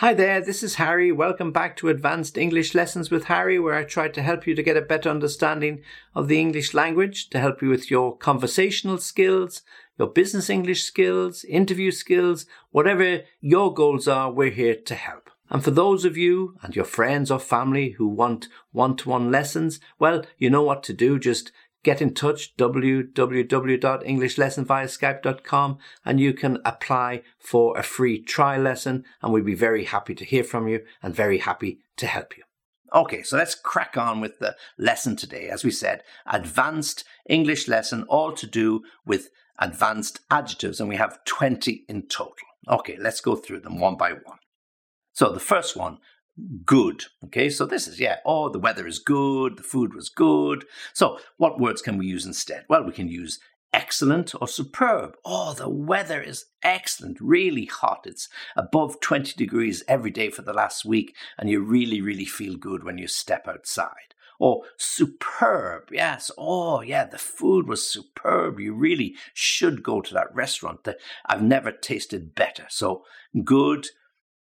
Hi there, this is Harry. Welcome back to Advanced English Lessons with Harry, where I try to help you to get a better understanding of the English language, to help you with your conversational skills, your business English skills, interview skills, whatever your goals are, we're here to help. And for those of you and your friends or family who want one to one lessons, well, you know what to do. Just get in touch www.englishlessonviaskype.com and you can apply for a free trial lesson and we'd be very happy to hear from you and very happy to help you. Okay, so let's crack on with the lesson today. As we said, advanced English lesson, all to do with advanced adjectives, and we have 20 in total. Okay, let's go through them one by one. So the first one, good. Okay, so this is, yeah, oh, the weather is good, the food was good. So what words can we use instead? Well, we can use excellent or superb. Oh, the weather is excellent, really hot. It's above 20 degrees every day for the last week, and you really, really feel good when you step outside. Or superb, yes. Oh, yeah, the food was superb. You really should go to that restaurant. That I've never tasted better. So good,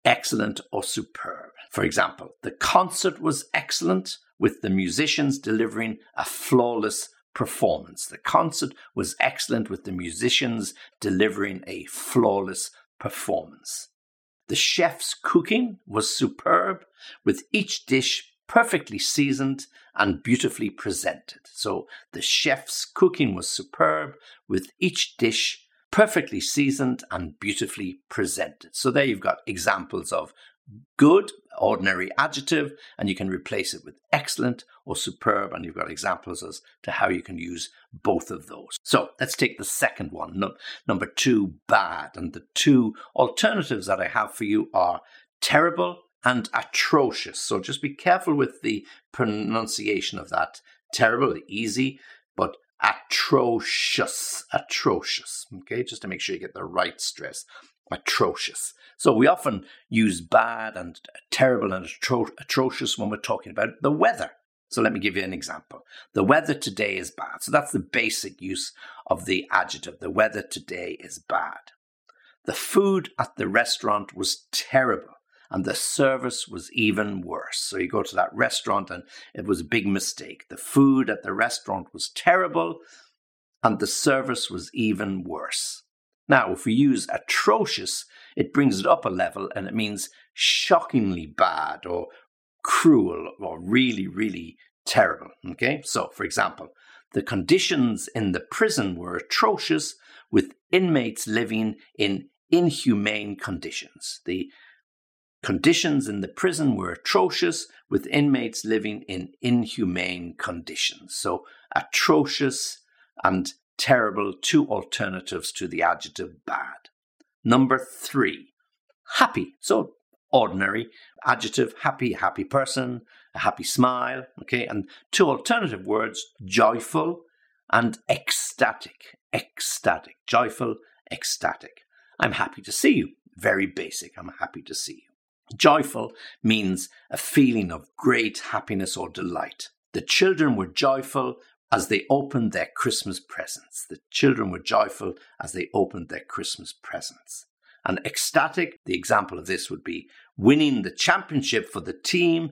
excellent, or superb. For example, the concert was excellent, with the musicians delivering a flawless performance. The concert was excellent, with the musicians delivering a flawless performance. The chef's cooking was superb, with each dish perfectly seasoned and beautifully presented. So the chef's cooking was superb, with each dish perfectly seasoned and beautifully presented. So there you've got examples of good, ordinary adjective, and you can replace it with excellent or superb, and you've got examples as to how you can use both of those. So let's take the second one, no, number two, bad. And the two alternatives that I have for you are terrible and atrocious. So just be careful with the pronunciation of that. Terrible, easy, atrocious, atrocious. Okay, just to make sure you get the right stress. Atrocious. So we often use bad and terrible and atro- atrocious when we're talking about the weather. So let me give you an example. The weather today is bad. So that's the basic use of the adjective. The weather today is bad. The food at the restaurant was terrible and the service was even worse. So you go to that restaurant and it was a big mistake. The food at the restaurant was terrible and the service was even worse. Now, if we use atrocious, it brings it up a level and it means shockingly bad or cruel or really, really terrible. Okay, so for example, the conditions in the prison were atrocious with inmates living in inhumane conditions. The Conditions in the prison were atrocious, with inmates living in inhumane conditions. So, atrocious and terrible, two alternatives to the adjective bad. Number three, happy. So, ordinary adjective, happy, happy person, a happy smile. Okay, and two alternative words, joyful and ecstatic. Ecstatic, joyful, ecstatic. I'm happy to see you. Very basic. I'm happy to see you. Joyful means a feeling of great happiness or delight. The children were joyful as they opened their Christmas presents. The children were joyful as they opened their Christmas presents. And ecstatic, the example of this would be winning the championship for the team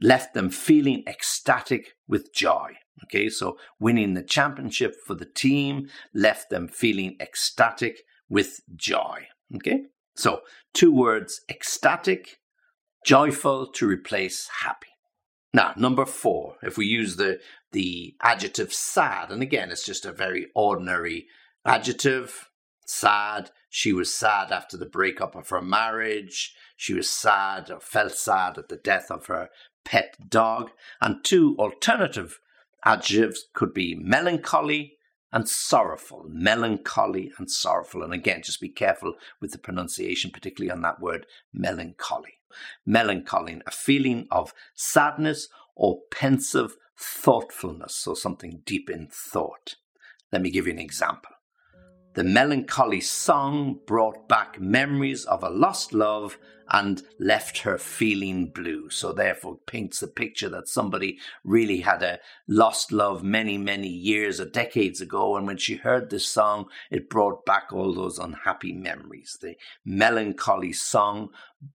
left them feeling ecstatic with joy. Okay, so winning the championship for the team left them feeling ecstatic with joy. Okay, so, two words ecstatic, joyful to replace happy. Now, number four, if we use the, the adjective sad, and again, it's just a very ordinary adjective sad. She was sad after the breakup of her marriage. She was sad or felt sad at the death of her pet dog. And two alternative adjectives could be melancholy and sorrowful, melancholy and sorrowful. And again, just be careful with the pronunciation, particularly on that word melancholy. Melancholy, a feeling of sadness or pensive thoughtfulness, or something deep in thought. Let me give you an example. The melancholy song brought back memories of a lost love and left her feeling blue. So, therefore, paints the picture that somebody really had a lost love many, many years or decades ago. And when she heard this song, it brought back all those unhappy memories. The melancholy song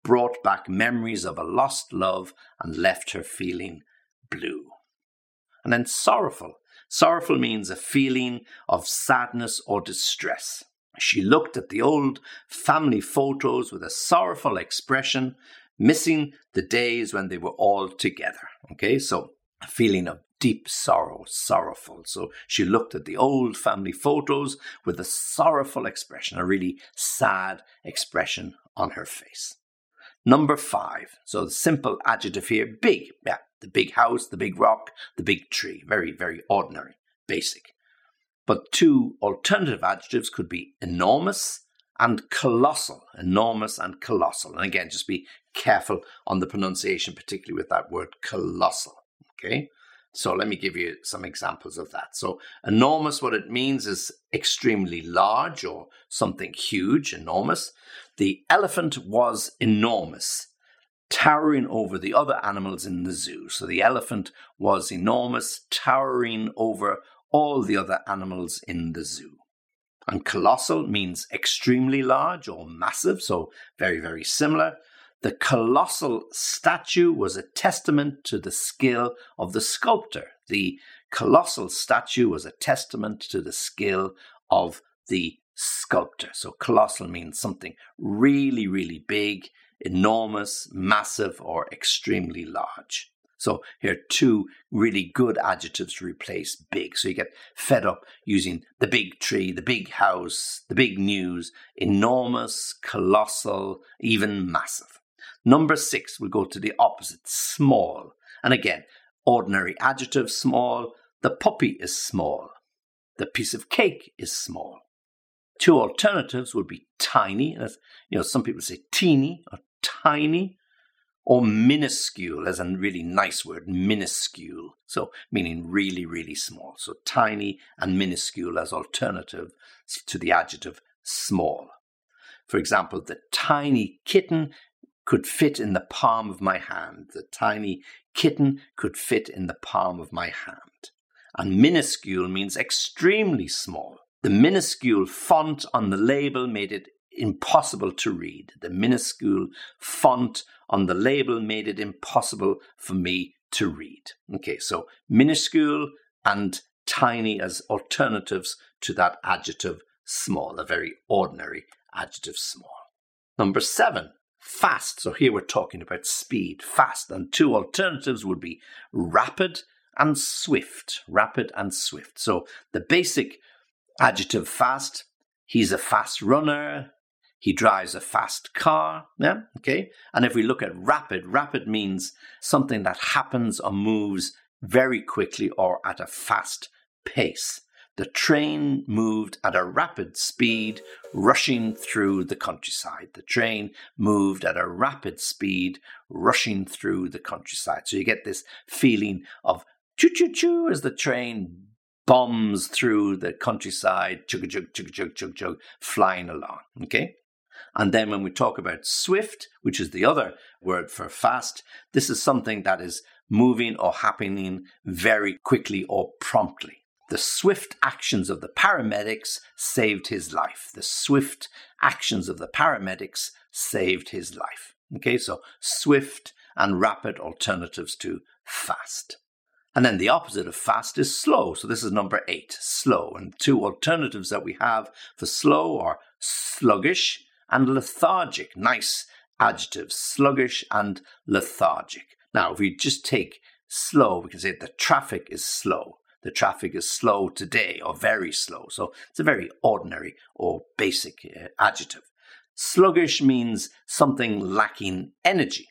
brought back memories of a lost love and left her feeling blue. And then sorrowful. Sorrowful means a feeling of sadness or distress. She looked at the old family photos with a sorrowful expression, missing the days when they were all together. Okay, so a feeling of deep sorrow, sorrowful. So she looked at the old family photos with a sorrowful expression, a really sad expression on her face. Number five. So the simple adjective here, big. Yeah, the big house, the big rock, the big tree. Very, very ordinary, basic. But two alternative adjectives could be enormous and colossal. Enormous and colossal. And again, just be careful on the pronunciation, particularly with that word colossal. Okay? So let me give you some examples of that. So, enormous, what it means is extremely large or something huge, enormous. The elephant was enormous, towering over the other animals in the zoo. So, the elephant was enormous, towering over all the other animals in the zoo. And colossal means extremely large or massive, so very, very similar. The colossal statue was a testament to the skill of the sculptor. The colossal statue was a testament to the skill of the sculptor. So, colossal means something really, really big, enormous, massive, or extremely large. So here are two really good adjectives to replace big. So you get fed up using the big tree, the big house, the big news, enormous, colossal, even massive. Number six, we go to the opposite, small. And again, ordinary adjective, small. The puppy is small. The piece of cake is small. Two alternatives would be tiny. As, you know, some people say teeny or tiny or minuscule as a really nice word, minuscule. So meaning really, really small. So tiny and minuscule as alternative to the adjective small. For example, the tiny kitten could fit in the palm of my hand. The tiny kitten could fit in the palm of my hand. And minuscule means extremely small. The minuscule font on the label made it impossible to read. The minuscule font on the label made it impossible for me to read. Okay, so minuscule and tiny as alternatives to that adjective small, a very ordinary adjective small. Number seven, fast. So here we're talking about speed, fast. And two alternatives would be rapid and swift. Rapid and swift. So the basic adjective fast, he's a fast runner, he drives a fast car. Yeah, okay. And if we look at rapid, rapid means something that happens or moves very quickly or at a fast pace. The train moved at a rapid speed, rushing through the countryside. The train moved at a rapid speed, rushing through the countryside. So you get this feeling of choo choo choo as the train bombs through the countryside, chug chug chug chug chug chug, flying along. Okay? And then when we talk about swift, which is the other word for fast, this is something that is moving or happening very quickly or promptly. The swift actions of the paramedics saved his life. The swift actions of the paramedics saved his life. Okay, so swift and rapid alternatives to fast. And then the opposite of fast is slow. So this is number eight, slow. And two alternatives that we have for slow are sluggish and lethargic. Nice adjectives, sluggish and lethargic. Now, if we just take slow, we can say the traffic is slow. The traffic is slow today or very slow. So it's a very ordinary or basic uh, adjective. Sluggish means something lacking energy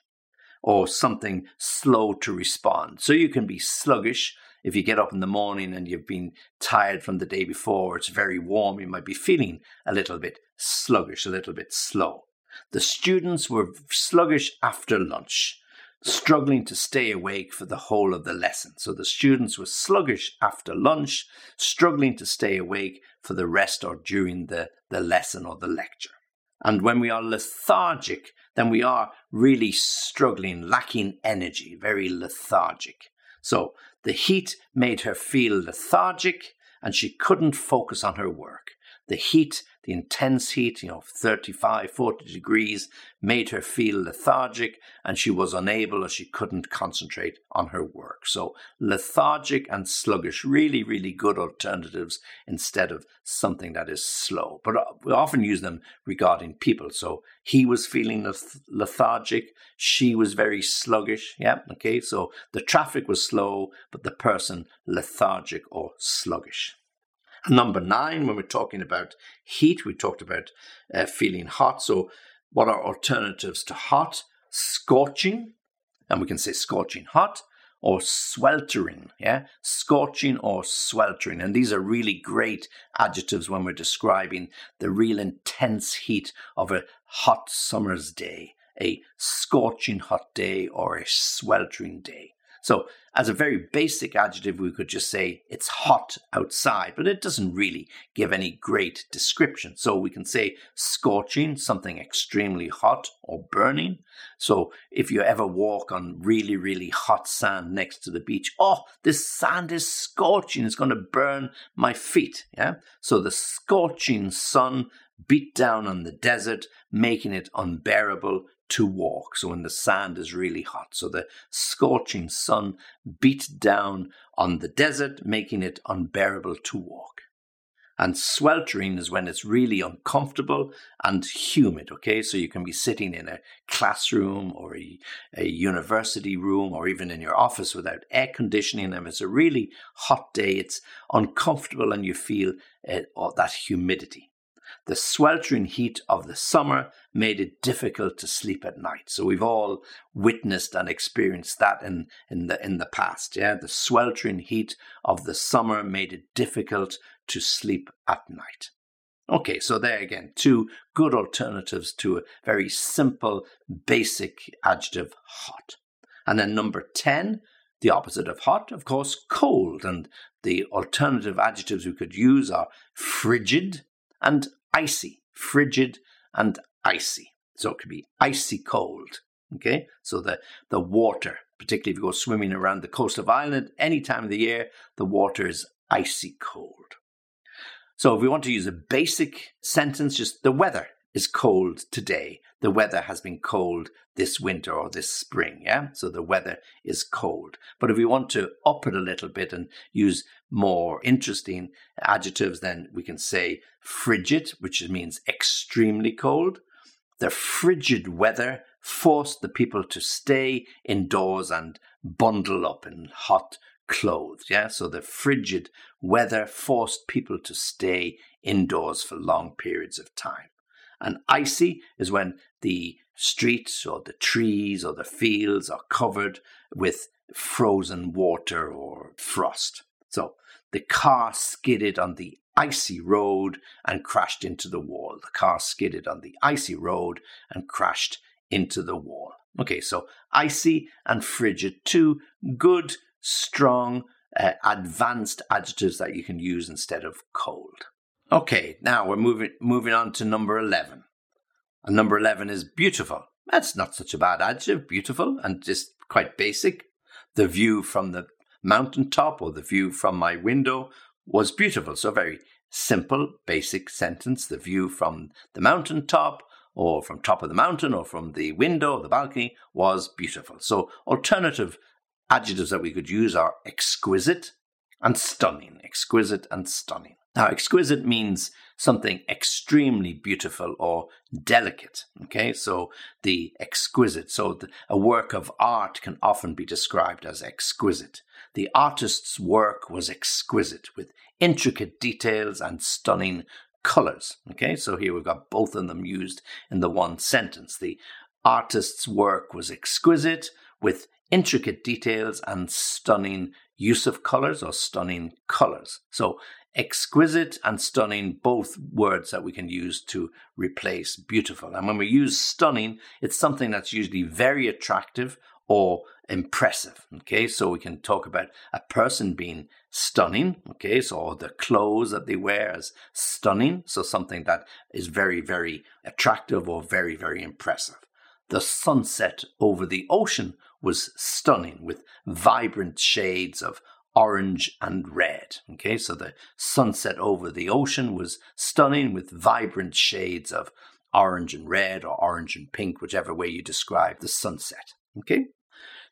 or something slow to respond. So you can be sluggish if you get up in the morning and you've been tired from the day before, it's very warm, you might be feeling a little bit sluggish, a little bit slow. The students were sluggish after lunch. struggling to stay awake for the whole of the lesson. So the students were sluggish after lunch, struggling to stay awake for the rest or during the, the lesson or the lecture. And when we are lethargic, then we are really struggling, lacking energy, very lethargic. So the heat made her feel lethargic and she couldn't focus on her work. The heat the intense heat, you know, 35, 40 degrees, made her feel lethargic and she was unable or she couldn't concentrate on her work. So, lethargic and sluggish, really, really good alternatives instead of something that is slow. But uh, we often use them regarding people. So, he was feeling lethargic, she was very sluggish. Yeah, okay. So, the traffic was slow, but the person lethargic or sluggish. Number nine, when we're talking about heat, we talked about uh, feeling hot. So, what are alternatives to hot? Scorching, and we can say scorching hot or sweltering, yeah? Scorching or sweltering. And these are really great adjectives when we're describing the real intense heat of a hot summer's day, a scorching hot day or a sweltering day. So, as a very basic adjective, we could just say it's hot outside, but it doesn't really give any great description. So, we can say scorching, something extremely hot or burning. So, if you ever walk on really, really hot sand next to the beach, oh, this sand is scorching, it's going to burn my feet. Yeah. So, the scorching sun beat down on the desert, making it unbearable to walk. So when the sand is really hot. So the scorching sun beat down on the desert, making it unbearable to walk. And sweltering is when it's really uncomfortable and humid, okay? So you can be sitting in a classroom or a, a university room or even in your office without air conditioning. And it's a really hot day, it's uncomfortable and you feel uh, that humidity. The sweltering heat of the summer made it difficult to sleep at night. So we've all witnessed and experienced that in, in the in the past. Yeah, the sweltering heat of the summer made it difficult to sleep at night. Okay, so there again, two good alternatives to a very simple, basic adjective hot. And then number 10, the opposite of hot, of course, cold. And the alternative adjectives we could use are frigid and icy, frigid and icy. So it could be icy cold. Okay, so the, the water, particularly if you go swimming around the coast of Ireland, any time of the year, the water is icy cold. So if we want to use a basic sentence, just the weather is cold today. The weather has been cold this winter or this spring. Yeah. So the weather is cold. But if we want to up it a little bit and use more interesting adjectives, then we can say frigid, which means extremely cold. The frigid weather forced the people to stay indoors and bundle up in hot clothes. Yeah. So the frigid weather forced people to stay indoors for long periods of time. And icy is when the streets or the trees or the fields are covered with frozen water or frost. So the car skidded on the icy road and crashed into the wall. The car skidded on the icy road and crashed into the wall. Okay, so icy and frigid, two good, strong, uh, advanced adjectives that you can use instead of cold. Okay, now we're moving moving on to number 11. And number 11 is beautiful. That's not such a bad adjective, beautiful and just quite basic. The view from the mountaintop or the view from my window was beautiful. So very simple, basic sentence. The view from the mountaintop or from top of the mountain or from the window or the balcony was beautiful. So alternative adjectives that we could use are exquisite and stunning. Exquisite and stunning. Now, exquisite means something extremely beautiful or delicate. Okay, so the exquisite. So the, a work of art can often be described as exquisite. The artist's work was exquisite with intricate details and stunning colors. Okay, so here we've got both of them used in the one sentence. The artist's work was exquisite with intricate details and stunning use of colors or stunning colors. So exquisite and stunning, both words that we can use to replace beautiful. And when we use stunning, it's something that's usually very attractive or impressive. Okay, so we can talk about a person being stunning. Okay, so the clothes that they wear is stunning. So something that is very, very attractive or very, very impressive. The sunset over the ocean was stunning with vibrant shades of orange and red. Okay, so the sunset over the ocean was stunning with vibrant shades of orange and red or orange and pink, whichever way you describe the sunset. Okay,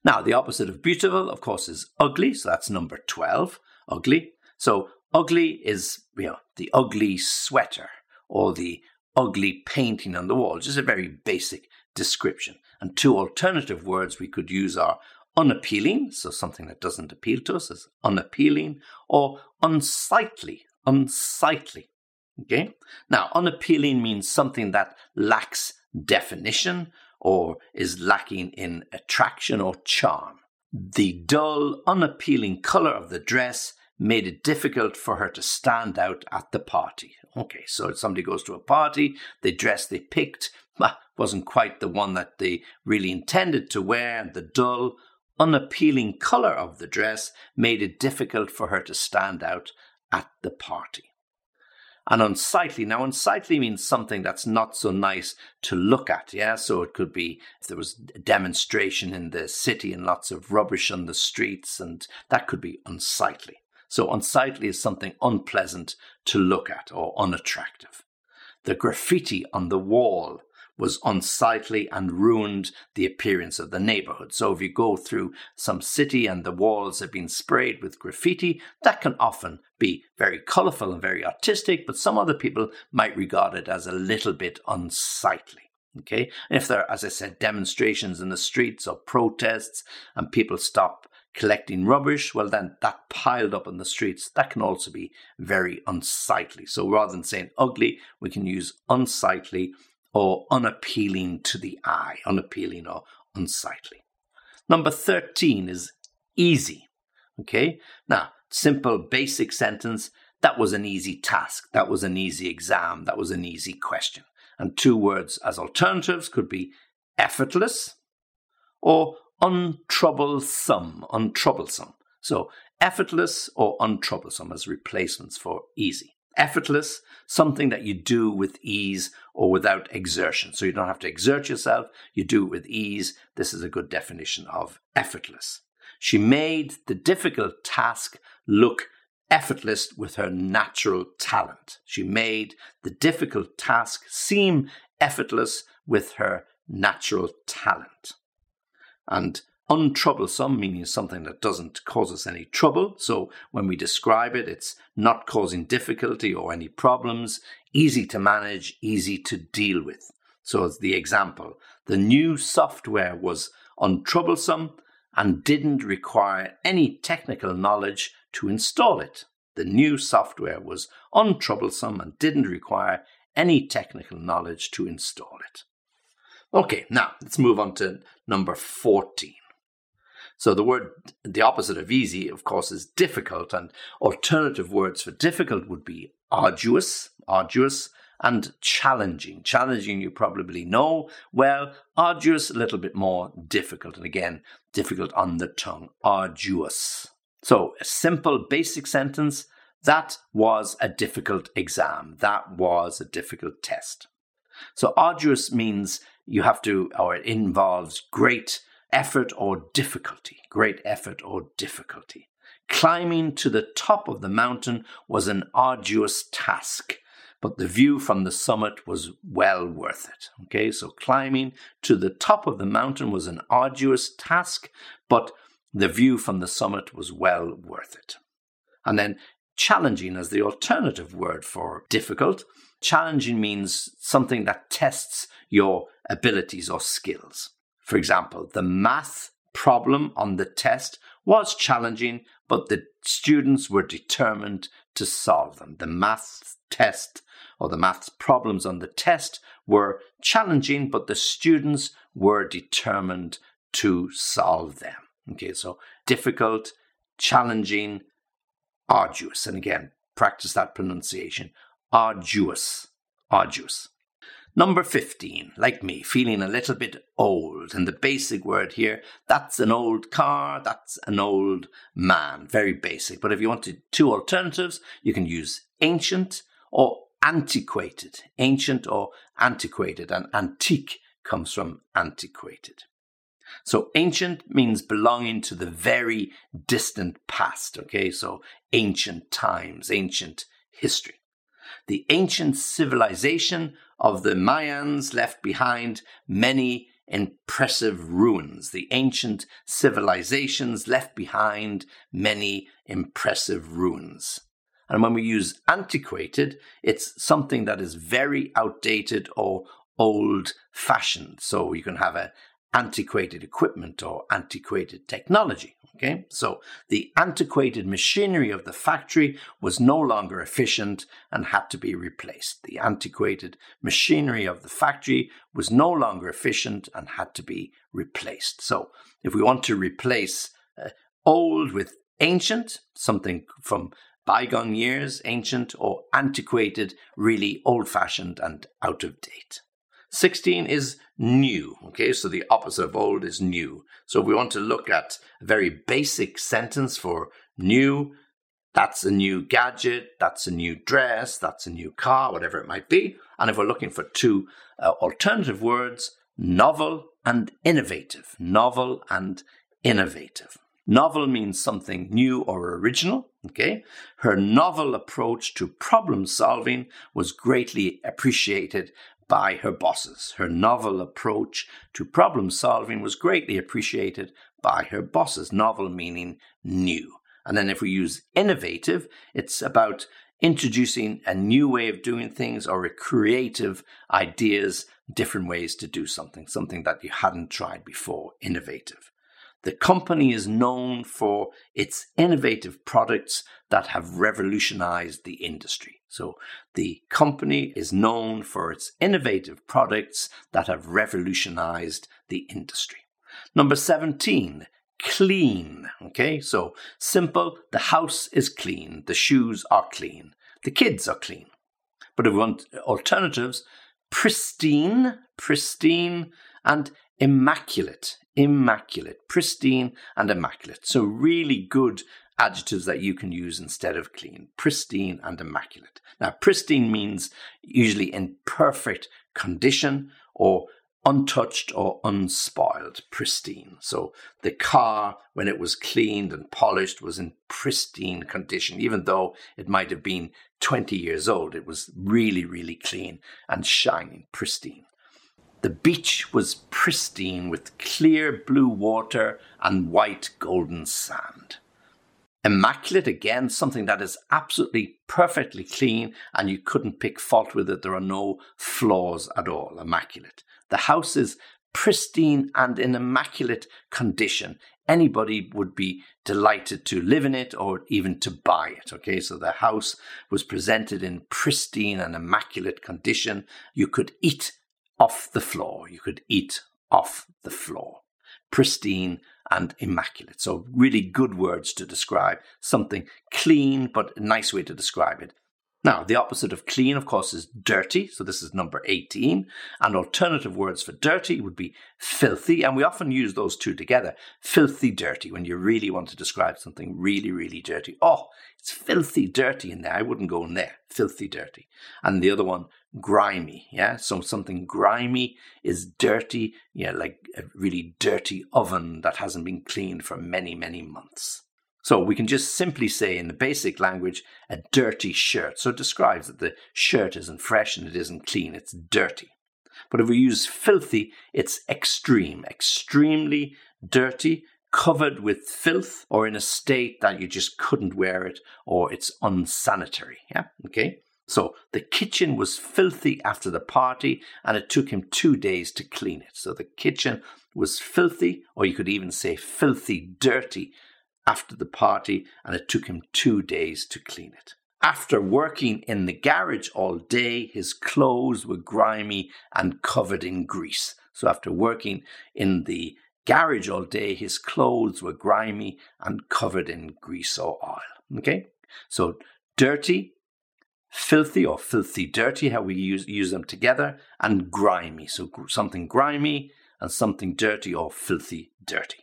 now the opposite of beautiful, of course, is ugly. So that's number 12, ugly. So ugly is, you know, the ugly sweater or the ugly painting on the wall, just a very basic description. And two alternative words we could use are unappealing, so something that doesn't appeal to us is unappealing, or unsightly, unsightly. Okay? Now, unappealing means something that lacks definition or is lacking in attraction or charm. The dull, unappealing color of the dress made it difficult for her to stand out at the party. Okay, so somebody goes to a party, the dress they picked wasn't quite the one that they really intended to wear, and the dull, unappealing color of the dress made it difficult for her to stand out at the party. And unsightly. Now, unsightly means something that's not so nice to look at. Yeah. So it could be if there was a demonstration in the city and lots of rubbish on the streets, and that could be unsightly. So unsightly is something unpleasant to look at or unattractive. The graffiti on the wall was unsightly and ruined the appearance of the neighborhood. So if you go through some city and the walls have been sprayed with graffiti, that can often be very colorful and very artistic, but some other people might regard it as a little bit unsightly. Okay. And if there are, as I said, demonstrations in the streets or protests and people stop collecting rubbish, well, then that piled up in the streets, that can also be very unsightly. So rather than saying ugly, we can use unsightly or unappealing to the eye, unappealing or unsightly. Number 13 is easy. Okay, now, simple basic sentence that was an easy task, that was an easy exam, that was an easy question. And two words as alternatives could be effortless or untroublesome, untroublesome. So, effortless or untroublesome as replacements for easy effortless, something that you do with ease or without exertion. So you don't have to exert yourself, you do it with ease. This is a good definition of effortless. She made the difficult task look effortless with her natural talent. She made the difficult task seem effortless with her natural talent. And untroublesome, meaning something that doesn't cause us any trouble. So when we describe it, it's not causing difficulty or any problems, easy to manage, easy to deal with. So as the example, the new software was untroublesome and didn't require any technical knowledge to install it. The new software was untroublesome and didn't require any technical knowledge to install it. Okay, now let's move on to number 14. So the word, the opposite of easy, of course, is difficult, and alternative words for difficult would be arduous, arduous, and challenging. Challenging, you probably know well. Arduous, a little bit more difficult, and again, difficult on the tongue. Arduous. So a simple, basic sentence. That was a difficult exam. That was a difficult test. So arduous means you have to, or it involves great effort or difficulty, great effort or difficulty. Climbing to the top of the mountain was an arduous task, but the view from the summit was well worth it. Okay, so climbing to the top of the mountain was an arduous task, but the view from the summit was well worth it. And then challenging as the alternative word for difficult. Challenging means something that tests your abilities or skills. For example, the math problem on the test was challenging, but the students were determined to solve them. The math test or the maths problems on the test were challenging, but the students were determined to solve them. Okay, so difficult, challenging, arduous. And again, practice that pronunciation arduous, arduous. Number 15, like me, feeling a little bit old. And the basic word here, that's an old car, that's an old man. Very basic. But if you wanted two alternatives, you can use ancient or antiquated. Ancient or antiquated. And antique comes from antiquated. So ancient means belonging to the very distant past. Okay. So ancient times, ancient history. The ancient civilization of the Mayans left behind many impressive ruins. The ancient civilizations left behind many impressive ruins. And when we use antiquated, it's something that is very outdated or old fashioned. So you can have a antiquated equipment or antiquated technology. Okay, so the antiquated machinery of the factory was no longer efficient and had to be replaced. The antiquated machinery of the factory was no longer efficient and had to be replaced. So, if we want to replace uh, old with ancient, something from bygone years, ancient, or antiquated, really old fashioned and out of date. 16 is new. Okay, so the opposite of old is new. So if we want to look at a very basic sentence for new, that's a new gadget, that's a new dress, that's a new car, whatever it might be. And if we're looking for two uh, alternative words, novel and innovative. Novel and innovative. Novel means something new or original. Okay. Her novel approach to problem solving was greatly appreciated by her bosses. Her novel approach to problem solving was greatly appreciated by her bosses. Novel meaning new. And then if we use innovative, it's about introducing a new way of doing things or a creative ideas, different ways to do something, something that you hadn't tried before, innovative. The company is known for its innovative products that have revolutionized the industry. So the company is known for its innovative products that have revolutionized the industry. Number 17, clean. Okay, so simple, the house is clean, the shoes are clean, the kids are clean. But if we want alternatives, pristine, pristine, and immaculate, immaculate, pristine, and immaculate. So, really good adjectives that you can use instead of clean pristine and immaculate. Now, pristine means usually in perfect condition or untouched or unspoiled, pristine. So the car, when it was cleaned and polished, was in pristine condition, even though it might have been 20 years old. It was really, really clean and shining, pristine. The beach was pristine with clear blue water and white golden sand. Immaculate, again, something that is absolutely perfectly clean and you couldn't pick fault with it. There are no flaws at all. Immaculate. The house is pristine and in immaculate condition. Anybody would be delighted to live in it or even to buy it. Okay, so the house was presented in pristine and immaculate condition. You could eat off the floor. You could eat off the floor. Pristine and immaculate. So, really good words to describe something clean, but a nice way to describe it. Now, the opposite of clean, of course, is dirty. So this is number 18. And alternative words for dirty would be filthy. And we often use those two together. Filthy dirty, when you really want to describe something really, really dirty. Oh, it's filthy dirty in there. I wouldn't go in there. Filthy dirty. And the other one, grimy. Yeah. So something grimy is dirty. Yeah. Like a really dirty oven that hasn't been cleaned for many, many months. So we can just simply say in the basic language, a dirty shirt. So it describes that the shirt isn't fresh and it isn't clean, it's dirty. But if we use filthy, it's extreme, extremely dirty, covered with filth, or in a state that you just couldn't wear it, or it's unsanitary. Yeah, okay? So the kitchen was filthy after the party, and it took him two days to clean it. So the kitchen was filthy, or you could even say filthy dirty after the party, and it took him two days to clean it. After working in the garage all day, his clothes were grimy and covered in grease. So, after working in the garage all day, his clothes were grimy and covered in grease or oil. Okay? So, dirty, filthy or filthy dirty, how we use, use them together, and grimy. So something grimy and something dirty or filthy dirty.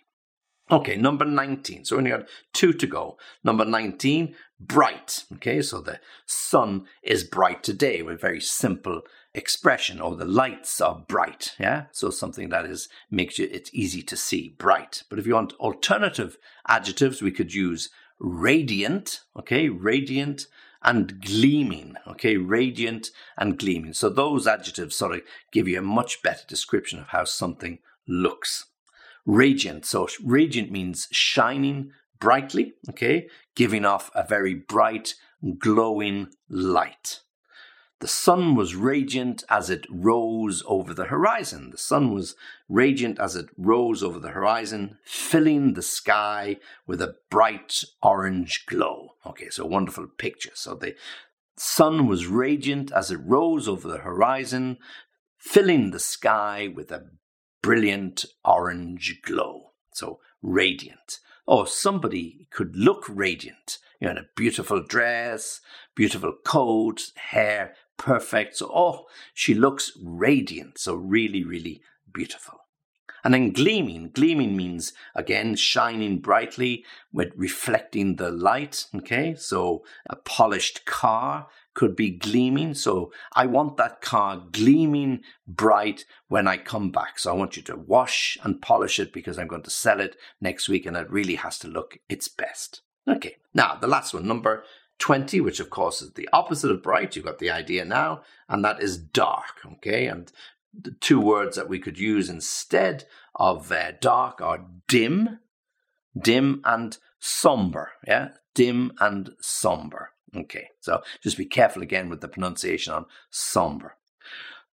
Okay, number 19. So we only got two to go. Number 19, bright. Okay, so the sun is bright today with a very simple expression, or the lights are bright. Yeah, so something that is makes you it's easy to see, bright. But if you want alternative adjectives, we could use radiant. Okay, radiant and gleaming. Okay, radiant and gleaming. So those adjectives sort of give you a much better description of how something looks radiant. So radiant means shining brightly, okay, giving off a very bright, glowing light. The sun was radiant as it rose over the horizon. The sun was radiant as it rose over the horizon, filling the sky with a bright orange glow. Okay, so wonderful picture. So the sun was radiant as it rose over the horizon, filling the sky with a brilliant orange glow. So radiant. Or somebody could look radiant, you know, in a beautiful dress, beautiful coat, hair perfect. So, oh, she looks radiant. So really, really beautiful. And then gleaming. Gleaming means, again, shining brightly with reflecting the light. Okay. So a polished car could be gleaming. So I want that car gleaming bright when I come back. So I want you to wash and polish it because I'm going to sell it next week and it really has to look its best. Okay. Now, the last one, number 20, which of course is the opposite of bright. You've got the idea now, and that is dark. Okay. And the two words that we could use instead of uh, dark are dim, dim and somber. Yeah. Dim and somber. Okay, so just be careful again with the pronunciation on somber.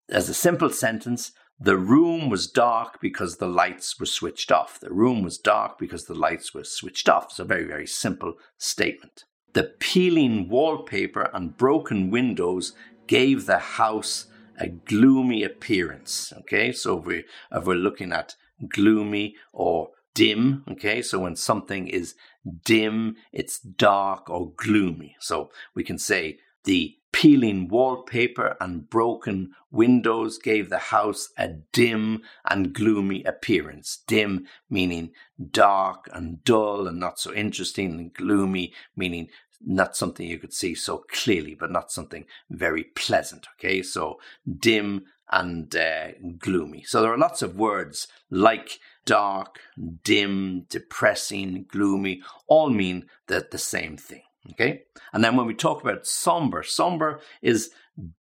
As a simple sentence, the room was dark because the lights were switched off. The room was dark because the lights were switched off. It's a very, very simple statement. The peeling wallpaper and broken windows gave the house a gloomy appearance. Okay, so if, we, if we're looking at gloomy or dim. Okay, so when something is dim, it's dark or gloomy. So we can say the peeling wallpaper and broken windows gave the house a dim and gloomy appearance. Dim meaning dark and dull and not so interesting, and gloomy meaning not something you could see so clearly, but not something very pleasant. Okay, so dim and uh, gloomy. So there are lots of words like dark, dim, depressing, gloomy, all mean the, the same thing. Okay? And then when we talk about somber, somber is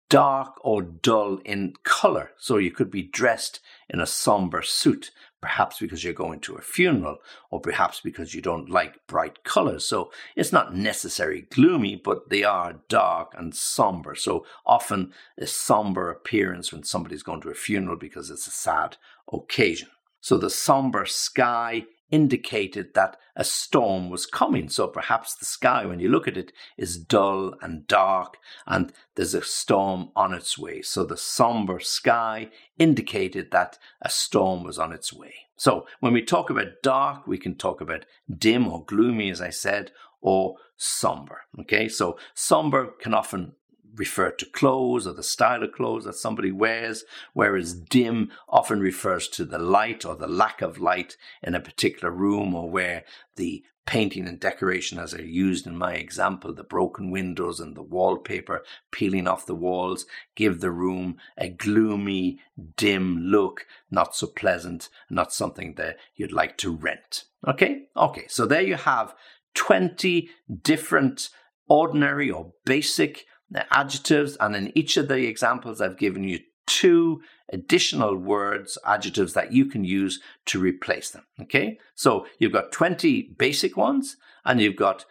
dark or dull in color. So you could be dressed in a somber suit, perhaps because you're going to a funeral, or perhaps because you don't like bright colors. So it's not necessarily gloomy, but they are dark and somber. So often a somber appearance when somebody's going to a funeral because it's a sad occasion. So the somber sky indicated that a storm was coming. So perhaps the sky, when you look at it, is dull and dark, and there's a storm on its way. So the somber sky indicated that a storm was on its way. So when we talk about dark, we can talk about dim or gloomy, as I said, or somber. Okay, so somber can often refer to clothes or the style of clothes that somebody wears, whereas dim often refers to the light or the lack of light in a particular room or where the painting and decoration, as I used in my example, the broken windows and the wallpaper peeling off the walls, give the room a gloomy, dim look, not so pleasant, not something that you'd like to rent. Okay? Okay, so there you have 20 different ordinary or basic adjectives, and in each of the examples, I've given you two additional words, adjectives that you can use to replace them. Okay, so you've got 20 basic ones, and you've got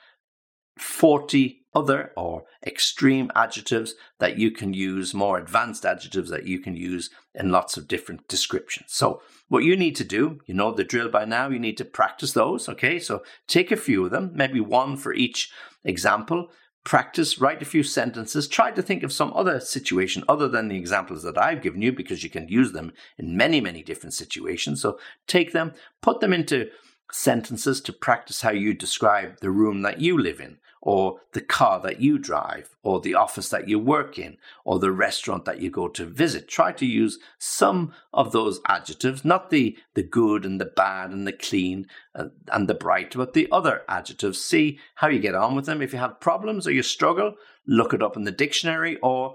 40 other or extreme adjectives that you can use, more advanced adjectives that you can use in lots of different descriptions. So, what you need to do, you know the drill by now, you need to practice those. Okay, so take a few of them, maybe one for each example practice, write a few sentences, try to think of some other situation other than the examples that I've given you because you can use them in many, many different situations. So take them, put them into sentences to practice how you describe the room that you live in or the car that you drive, or the office that you work in, or the restaurant that you go to visit. Try to use some of those adjectives, not the, the good and the bad and the clean and, and the bright, but the other adjectives. See how you get on with them. If you have problems or you struggle, look it up in the dictionary or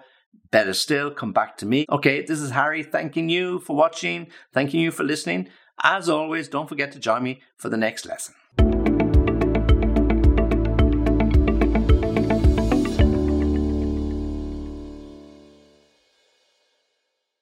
better still, come back to me. Okay, this is Harry thanking you for watching, thanking you for listening. As always, don't forget to join me for the next lesson.